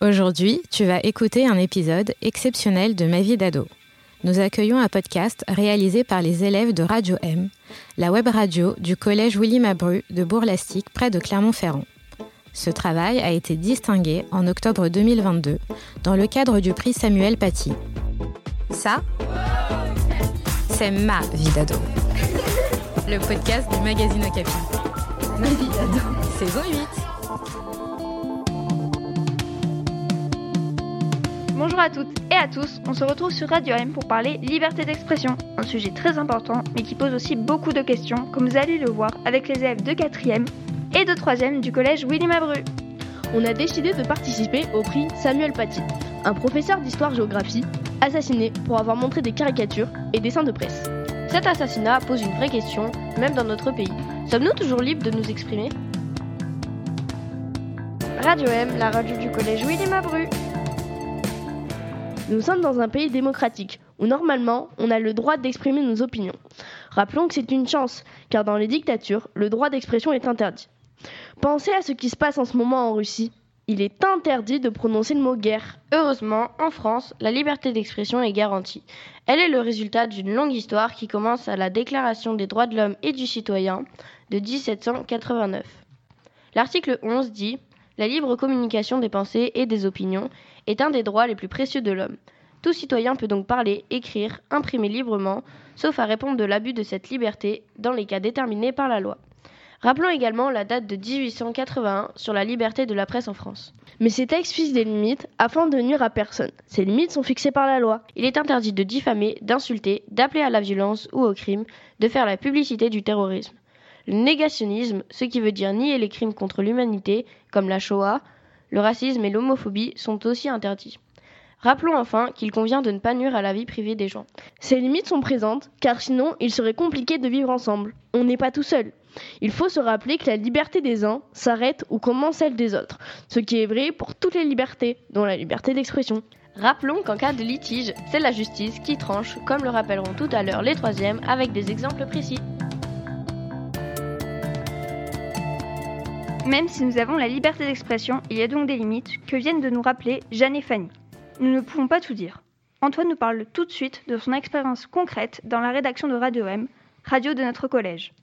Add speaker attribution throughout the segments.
Speaker 1: Aujourd'hui, tu vas écouter un épisode exceptionnel de Ma vie d'ado. Nous accueillons un podcast réalisé par les élèves de Radio M, la web radio du collège Willy Mabru de Bourg-Lastic près de Clermont-Ferrand. Ce travail a été distingué en octobre 2022 dans le cadre du prix Samuel Paty. Ça, c'est ma vie d'ado. Le podcast du magazine Okapi. Ma vie d'ado. Saison 8.
Speaker 2: Bonjour à toutes et à tous, on se retrouve sur Radio M pour parler liberté d'expression, un sujet très important mais qui pose aussi beaucoup de questions comme vous allez le voir avec les élèves de 4e et de 3e du collège Willy Mabru.
Speaker 3: On a décidé de participer au prix Samuel Paty, un professeur d'histoire-géographie assassiné pour avoir montré des caricatures et dessins de presse. Cet assassinat pose une vraie question, même dans notre pays. Sommes-nous toujours libres de nous exprimer?
Speaker 2: Radio M, la radio du collège Willy Mabru.
Speaker 3: Nous sommes dans un pays démocratique où normalement on a le droit d'exprimer nos opinions. Rappelons que c'est une chance, car dans les dictatures, le droit d'expression est interdit. Pensez à ce qui se passe en ce moment en Russie. Il est interdit de prononcer le mot guerre.
Speaker 4: Heureusement, en France, la liberté d'expression est garantie. Elle est le résultat d'une longue histoire qui commence à la Déclaration des droits de l'homme et du citoyen de 1789. L'article 11 dit La libre communication des pensées et des opinions est un des droits les plus précieux de l'homme. Tout citoyen peut donc parler, écrire, imprimer librement, sauf à répondre de l'abus de cette liberté dans les cas déterminés par la loi. Rappelons également la date de 1881 sur la liberté de la presse en France.
Speaker 3: Mais ces textes fixent des limites afin de nuire à personne. Ces limites sont fixées par la loi.
Speaker 4: Il est interdit de diffamer, d'insulter, d'appeler à la violence ou au crime, de faire la publicité du terrorisme. Le négationnisme, ce qui veut dire nier les crimes contre l'humanité, comme la Shoah, le racisme et l'homophobie sont aussi interdits. Rappelons enfin qu'il convient de ne pas nuire à la vie privée des gens.
Speaker 3: Ces limites sont présentes, car sinon il serait compliqué de vivre ensemble. On n'est pas tout seul. Il faut se rappeler que la liberté des uns s'arrête ou commence celle des autres, ce qui est vrai pour toutes les libertés, dont la liberté d'expression.
Speaker 4: Rappelons qu'en cas de litige, c'est la justice qui tranche, comme le rappelleront tout à l'heure les troisièmes, avec des exemples précis.
Speaker 2: Même si nous avons la liberté d'expression, il y a donc des limites que viennent de nous rappeler Jeanne et Fanny. Nous ne pouvons pas tout dire. Antoine nous parle tout de suite de son expérience concrète dans la rédaction de Radio M, radio de notre collège.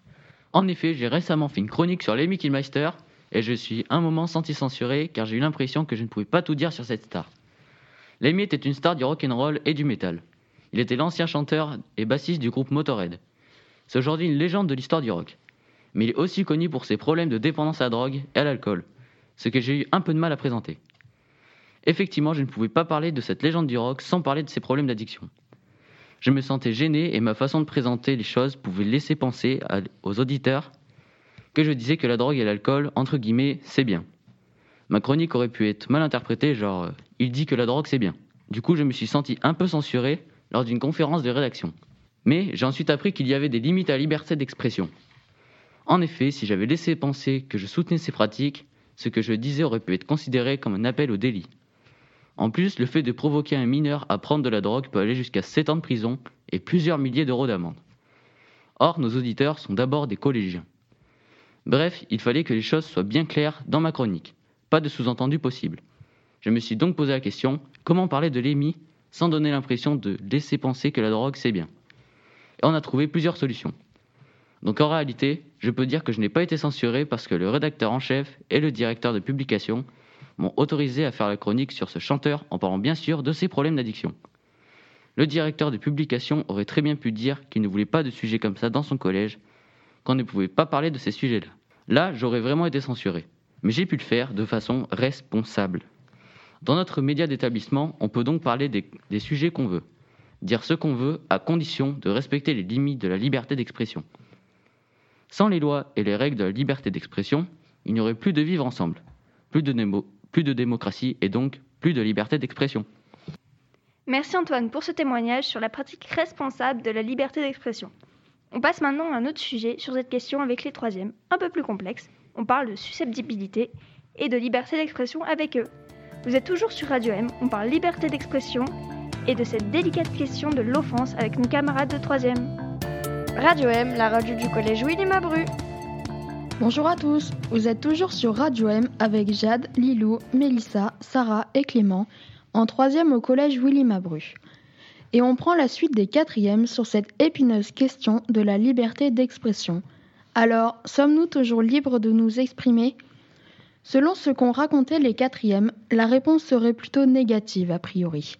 Speaker 5: En effet, j'ai récemment fait une chronique sur Lemmy Kilmeister et je suis un moment senti censuré car j'ai eu l'impression que je ne pouvais pas tout dire sur cette star. Lemmy était une star du rock'n'roll et du metal. Il était l'ancien chanteur et bassiste du groupe Motorhead. C'est aujourd'hui une légende de l'histoire du rock mais il est aussi connu pour ses problèmes de dépendance à la drogue et à l'alcool, ce que j'ai eu un peu de mal à présenter. Effectivement, je ne pouvais pas parler de cette légende du rock sans parler de ses problèmes d'addiction. Je me sentais gêné et ma façon de présenter les choses pouvait laisser penser aux auditeurs que je disais que la drogue et l'alcool, entre guillemets, c'est bien. Ma chronique aurait pu être mal interprétée, genre euh, il dit que la drogue c'est bien. Du coup, je me suis senti un peu censuré lors d'une conférence de rédaction. Mais j'ai ensuite appris qu'il y avait des limites à la liberté d'expression. En effet, si j'avais laissé penser que je soutenais ces pratiques, ce que je disais aurait pu être considéré comme un appel au délit. En plus, le fait de provoquer un mineur à prendre de la drogue peut aller jusqu'à 7 ans de prison et plusieurs milliers d'euros d'amende. Or, nos auditeurs sont d'abord des collégiens. Bref, il fallait que les choses soient bien claires dans ma chronique, pas de sous-entendu possible. Je me suis donc posé la question, comment parler de l'EMI sans donner l'impression de laisser penser que la drogue c'est bien? Et on a trouvé plusieurs solutions. Donc en réalité, je peux dire que je n'ai pas été censuré parce que le rédacteur en chef et le directeur de publication m'ont autorisé à faire la chronique sur ce chanteur en parlant bien sûr de ses problèmes d'addiction. Le directeur de publication aurait très bien pu dire qu'il ne voulait pas de sujets comme ça dans son collège, qu'on ne pouvait pas parler de ces sujets-là. Là, j'aurais vraiment été censuré. Mais j'ai pu le faire de façon responsable. Dans notre média d'établissement, on peut donc parler des, des sujets qu'on veut, dire ce qu'on veut à condition de respecter les limites de la liberté d'expression. Sans les lois et les règles de la liberté d'expression, il n'y aurait plus de vivre ensemble, plus de, démocratie et donc plus de liberté d'expression.
Speaker 2: Merci Antoine pour ce témoignage sur la pratique responsable de la liberté d'expression. On passe maintenant à un autre sujet sur cette question avec les troisièmes, un peu plus complexe. On parle de susceptibilité et de liberté d'expression avec eux. Vous êtes toujours sur Radio M, on parle liberté d'expression et de cette délicate question de l'offense avec nos camarades de troisième.
Speaker 6: Radio M, la radio du collège Willy Mabru. Bonjour à tous, vous êtes toujours sur Radio M avec Jade, Lilou, Mélissa, Sarah et Clément, en troisième au collège Willy Mabru. Et on prend la suite des quatrièmes sur cette épineuse question de la liberté d'expression. Alors, sommes-nous toujours libres de nous exprimer? Selon ce qu'ont raconté les quatrièmes, la réponse serait plutôt négative a priori.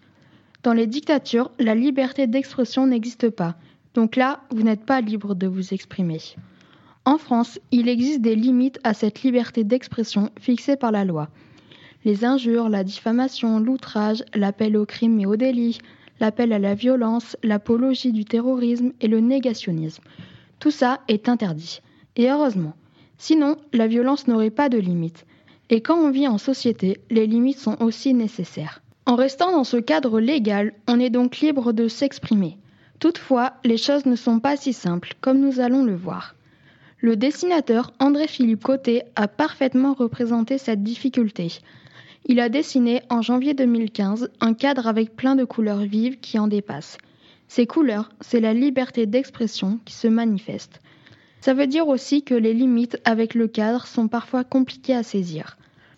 Speaker 6: Dans les dictatures, la liberté d'expression n'existe pas, donc là, vous n'êtes pas libre de vous exprimer. En France, il existe des limites à cette liberté d'expression fixée par la loi. Les injures, la diffamation, l'outrage, l'appel au crime et au délit, l'appel à la violence, l'apologie du terrorisme et le négationnisme. Tout ça est interdit. Et heureusement. Sinon, la violence n'aurait pas de limites. Et quand on vit en société, les limites sont aussi nécessaires. En restant dans ce cadre légal, on est donc libre de s'exprimer. Toutefois, les choses ne sont pas si simples, comme nous allons le voir. Le dessinateur André-Philippe Côté a parfaitement représenté cette difficulté. Il a dessiné en janvier 2015 un cadre avec plein de couleurs vives qui en dépassent. Ces couleurs, c'est la liberté d'expression qui se manifeste. Ça veut dire aussi que les limites avec le cadre sont parfois compliquées à saisir.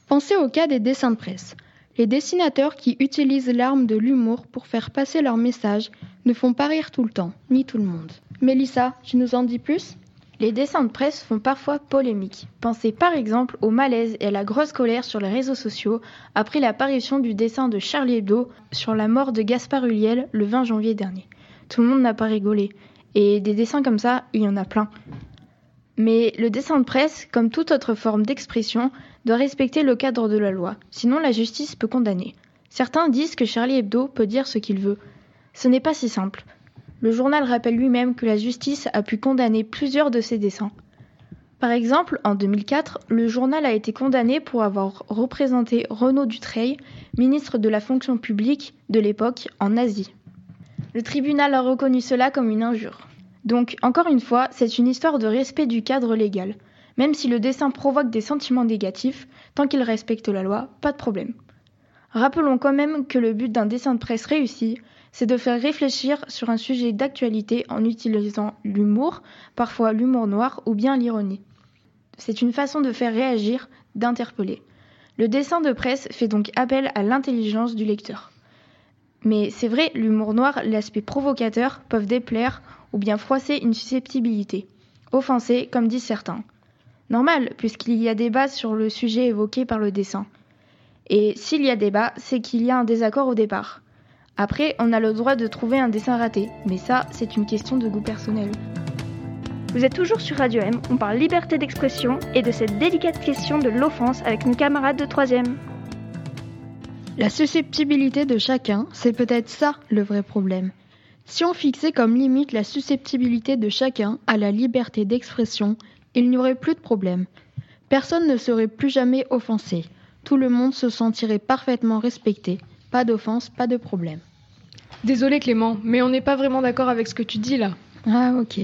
Speaker 6: Pensez au cas des dessins de presse. Les dessinateurs qui utilisent l'arme de l'humour pour faire passer leur message ne font pas rire tout le temps, ni tout le monde. Mélissa, tu nous en dis plus?
Speaker 7: Les dessins de presse font parfois polémique. Pensez par exemple au malaise et à la grosse colère sur les réseaux sociaux après l'apparition du dessin de Charlie Hebdo sur la mort de Gaspard Huliel le 20 janvier dernier. Tout le monde n'a pas rigolé. Et des dessins comme ça, il y en a plein. Mais le dessin de presse, comme toute autre forme d'expression, doit respecter le cadre de la loi, sinon la justice peut condamner. Certains disent que Charlie Hebdo peut dire ce qu'il veut. Ce n'est pas si simple. Le journal rappelle lui-même que la justice a pu condamner plusieurs de ses dessins. Par exemple, en 2004, le journal a été condamné pour avoir représenté Renaud Dutreil, ministre de la fonction publique de l'époque, en Asie. Le tribunal a reconnu cela comme une injure. Donc, encore une fois, c'est une histoire de respect du cadre légal. Même si le dessin provoque des sentiments négatifs, tant qu'il respecte la loi, pas de problème. Rappelons quand même que le but d'un dessin de presse réussi, c'est de faire réfléchir sur un sujet d'actualité en utilisant l'humour, parfois l'humour noir ou bien l'ironie. C'est une façon de faire réagir, d'interpeller. Le dessin de presse fait donc appel à l'intelligence du lecteur. Mais c'est vrai, l'humour noir, l'aspect provocateur peuvent déplaire ou bien froisser une susceptibilité, offenser comme disent certains. Normal, puisqu'il y a débat sur le sujet évoqué par le dessin. Et s'il y a débat, c'est qu'il y a un désaccord au départ. Après, on a le droit de trouver un dessin raté, mais ça, c'est une question de goût personnel.
Speaker 2: Vous êtes toujours sur Radio M, on parle liberté d'expression et de cette délicate question de l'offense avec une camarade de troisième.
Speaker 6: La susceptibilité de chacun, c'est peut-être ça le vrai problème. Si on fixait comme limite la susceptibilité de chacun à la liberté d'expression, il n'y aurait plus de problème. Personne ne serait plus jamais offensé. Tout le monde se sentirait parfaitement respecté. Pas d'offense, pas de problème.
Speaker 8: Désolé Clément, mais on n'est pas vraiment d'accord avec ce que tu dis là.
Speaker 6: Ah ok.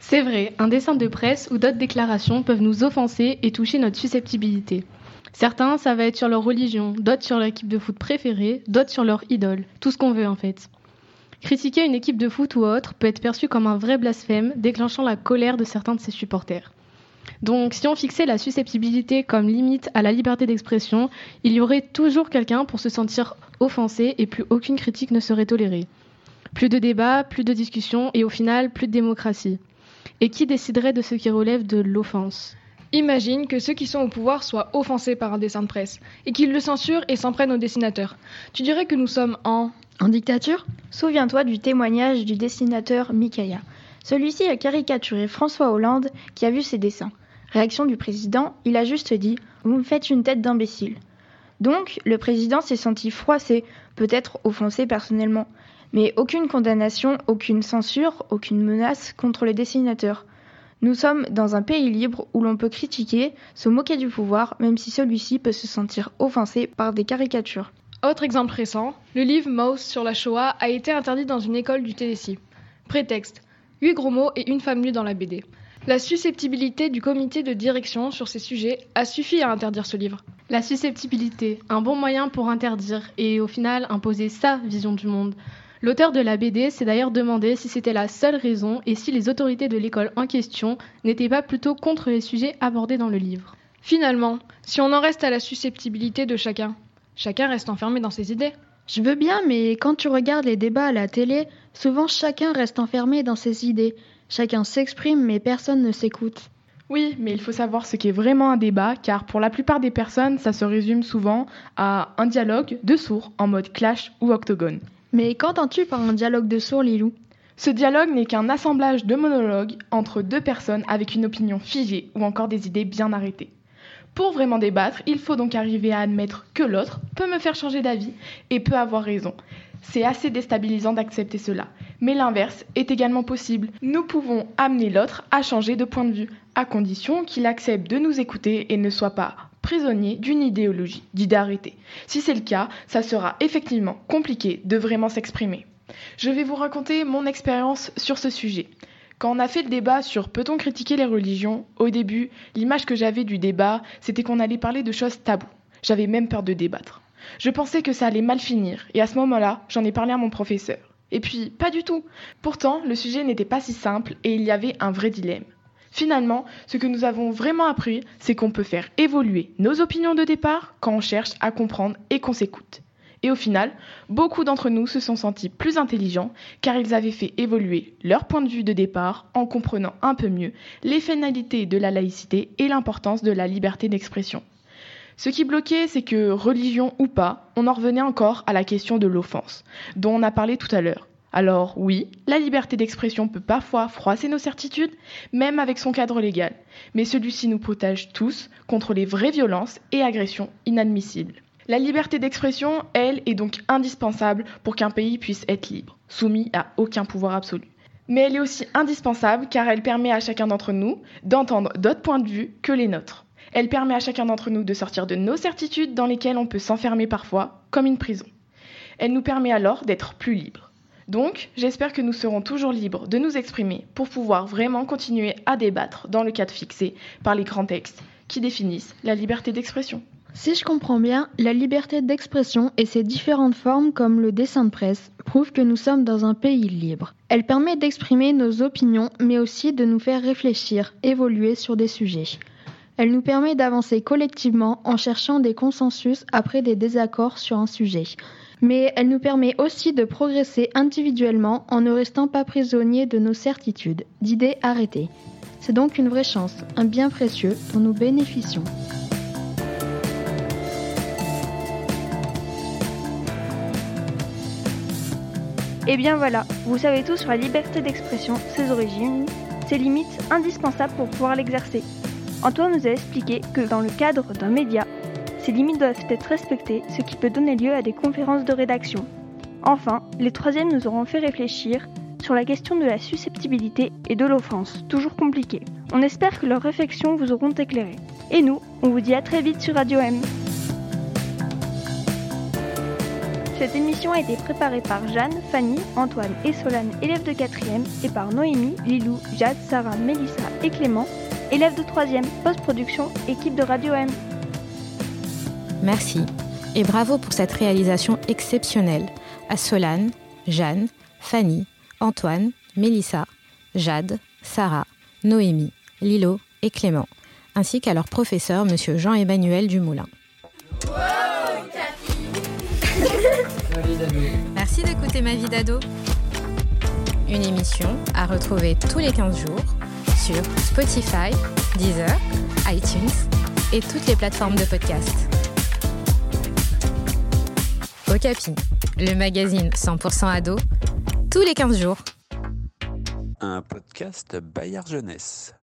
Speaker 9: C'est vrai, un dessin de presse ou d'autres déclarations peuvent nous offenser et toucher notre susceptibilité. Certains, ça va être sur leur religion, d'autres sur leur équipe de foot préférée, d'autres sur leur idole, tout ce qu'on veut en fait. Critiquer une équipe de foot ou autre peut être perçu comme un vrai blasphème, déclenchant la colère de certains de ses supporters. Donc si on fixait la susceptibilité comme limite à la liberté d'expression, il y aurait toujours quelqu'un pour se sentir offensé et plus aucune critique ne serait tolérée. Plus de débats, plus de discussions et au final plus de démocratie. Et qui déciderait de ce qui relève de l'offense?
Speaker 8: Imagine que ceux qui sont au pouvoir soient offensés par un dessin de presse et qu'ils le censurent et s'en prennent aux dessinateurs. Tu dirais que nous sommes en...
Speaker 6: En dictature
Speaker 7: Souviens-toi du témoignage du dessinateur Mikaya. Celui-ci a caricaturé François Hollande qui a vu ses dessins. Réaction du président, il a juste dit Vous me faites une tête d'imbécile. Donc, le président s'est senti froissé, peut-être offensé personnellement. Mais aucune condamnation, aucune censure, aucune menace contre les dessinateurs. Nous sommes dans un pays libre où l'on peut critiquer, se moquer du pouvoir, même si celui-ci peut se sentir offensé par des caricatures.
Speaker 8: Autre exemple récent, le livre Mouse sur la Shoah a été interdit dans une école du Tennessee. Prétexte 8 gros mots et une femme nue dans la BD. La susceptibilité du comité de direction sur ces sujets a suffi à interdire ce livre.
Speaker 9: La susceptibilité, un bon moyen pour interdire et au final imposer sa vision du monde. L'auteur de la BD s'est d'ailleurs demandé si c'était la seule raison et si les autorités de l'école en question n'étaient pas plutôt contre les sujets abordés dans le livre.
Speaker 8: Finalement, si on en reste à la susceptibilité de chacun, chacun reste enfermé dans ses idées.
Speaker 6: Je veux bien, mais quand tu regardes les débats à la télé, souvent chacun reste enfermé dans ses idées. Chacun s'exprime, mais personne ne s'écoute.
Speaker 10: Oui, mais il faut savoir ce qu'est vraiment un débat, car pour la plupart des personnes, ça se résume souvent à un dialogue de sourds en mode clash ou octogone.
Speaker 6: Mais qu'entends-tu par un dialogue de sourds, Lilou?
Speaker 10: Ce dialogue n'est qu'un assemblage de monologues entre deux personnes avec une opinion figée ou encore des idées bien arrêtées. Pour vraiment débattre, il faut donc arriver à admettre que l'autre peut me faire changer d'avis et peut avoir raison. C'est assez déstabilisant d'accepter cela. Mais l'inverse est également possible. Nous pouvons amener l'autre à changer de point de vue, à condition qu'il accepte de nous écouter et ne soit pas prisonnier d'une idéologie, d'idées arrêtées. Si c'est le cas, ça sera effectivement compliqué de vraiment s'exprimer. Je vais vous raconter mon expérience sur ce sujet. Quand on a fait le débat sur peut-on critiquer les religions, au début, l'image que j'avais du débat, c'était qu'on allait parler de choses taboues. J'avais même peur de débattre. Je pensais que ça allait mal finir, et à ce moment-là, j'en ai parlé à mon professeur. Et puis, pas du tout. Pourtant, le sujet n'était pas si simple et il y avait un vrai dilemme. Finalement, ce que nous avons vraiment appris, c'est qu'on peut faire évoluer nos opinions de départ quand on cherche à comprendre et qu'on s'écoute. Et au final, beaucoup d'entre nous se sont sentis plus intelligents car ils avaient fait évoluer leur point de vue de départ en comprenant un peu mieux les finalités de la laïcité et l'importance de la liberté d'expression. Ce qui bloquait, c'est que, religion ou pas, on en revenait encore à la question de l'offense, dont on a parlé tout à l'heure. Alors oui, la liberté d'expression peut parfois froisser nos certitudes, même avec son cadre légal, mais celui-ci nous protège tous contre les vraies violences et agressions inadmissibles. La liberté d'expression, elle, est donc indispensable pour qu'un pays puisse être libre, soumis à aucun pouvoir absolu. Mais elle est aussi indispensable car elle permet à chacun d'entre nous d'entendre d'autres points de vue que les nôtres. Elle permet à chacun d'entre nous de sortir de nos certitudes dans lesquelles on peut s'enfermer parfois, comme une prison. Elle nous permet alors d'être plus libres. Donc, j'espère que nous serons toujours libres de nous exprimer pour pouvoir vraiment continuer à débattre dans le cadre fixé par les grands textes qui définissent la liberté d'expression.
Speaker 6: Si je comprends bien, la liberté d'expression et ses différentes formes comme le dessin de presse prouvent que nous sommes dans un pays libre. Elle permet d'exprimer nos opinions mais aussi de nous faire réfléchir, évoluer sur des sujets. Elle nous permet d'avancer collectivement en cherchant des consensus après des désaccords sur un sujet. Mais elle nous permet aussi de progresser individuellement en ne restant pas prisonniers de nos certitudes, d'idées arrêtées. C'est donc une vraie chance, un bien précieux dont nous bénéficions.
Speaker 2: Et bien voilà, vous savez tout sur la liberté d'expression, ses origines, ses limites indispensables pour pouvoir l'exercer. Antoine nous a expliqué que dans le cadre d'un média, ces limites doivent être respectées, ce qui peut donner lieu à des conférences de rédaction. Enfin, les troisièmes nous auront fait réfléchir sur la question de la susceptibilité et de l'offense, toujours compliquée. On espère que leurs réflexions vous auront éclairé. Et nous, on vous dit à très vite sur Radio M. Cette émission a été préparée par Jeanne, Fanny, Antoine et Solane, élèves de 4e, et par Noémie, Lilou, Jade, Sarah, Mélissa et Clément, élèves de 3e, post-production, équipe de Radio M.
Speaker 1: Merci et bravo pour cette réalisation exceptionnelle à Solane, Jeanne, Fanny, Antoine, Mélissa, Jade, Sarah, Noémie, Lilo et Clément, ainsi qu'à leur professeur, Monsieur Jean-Emmanuel Dumoulin. Merci d'écouter Ma vie d'ado. Une émission à retrouver tous les 15 jours sur Spotify, Deezer, iTunes et toutes les plateformes de podcast. Okapi, le magazine 100% ado, tous les 15 jours.
Speaker 11: Un podcast Bayard Jeunesse.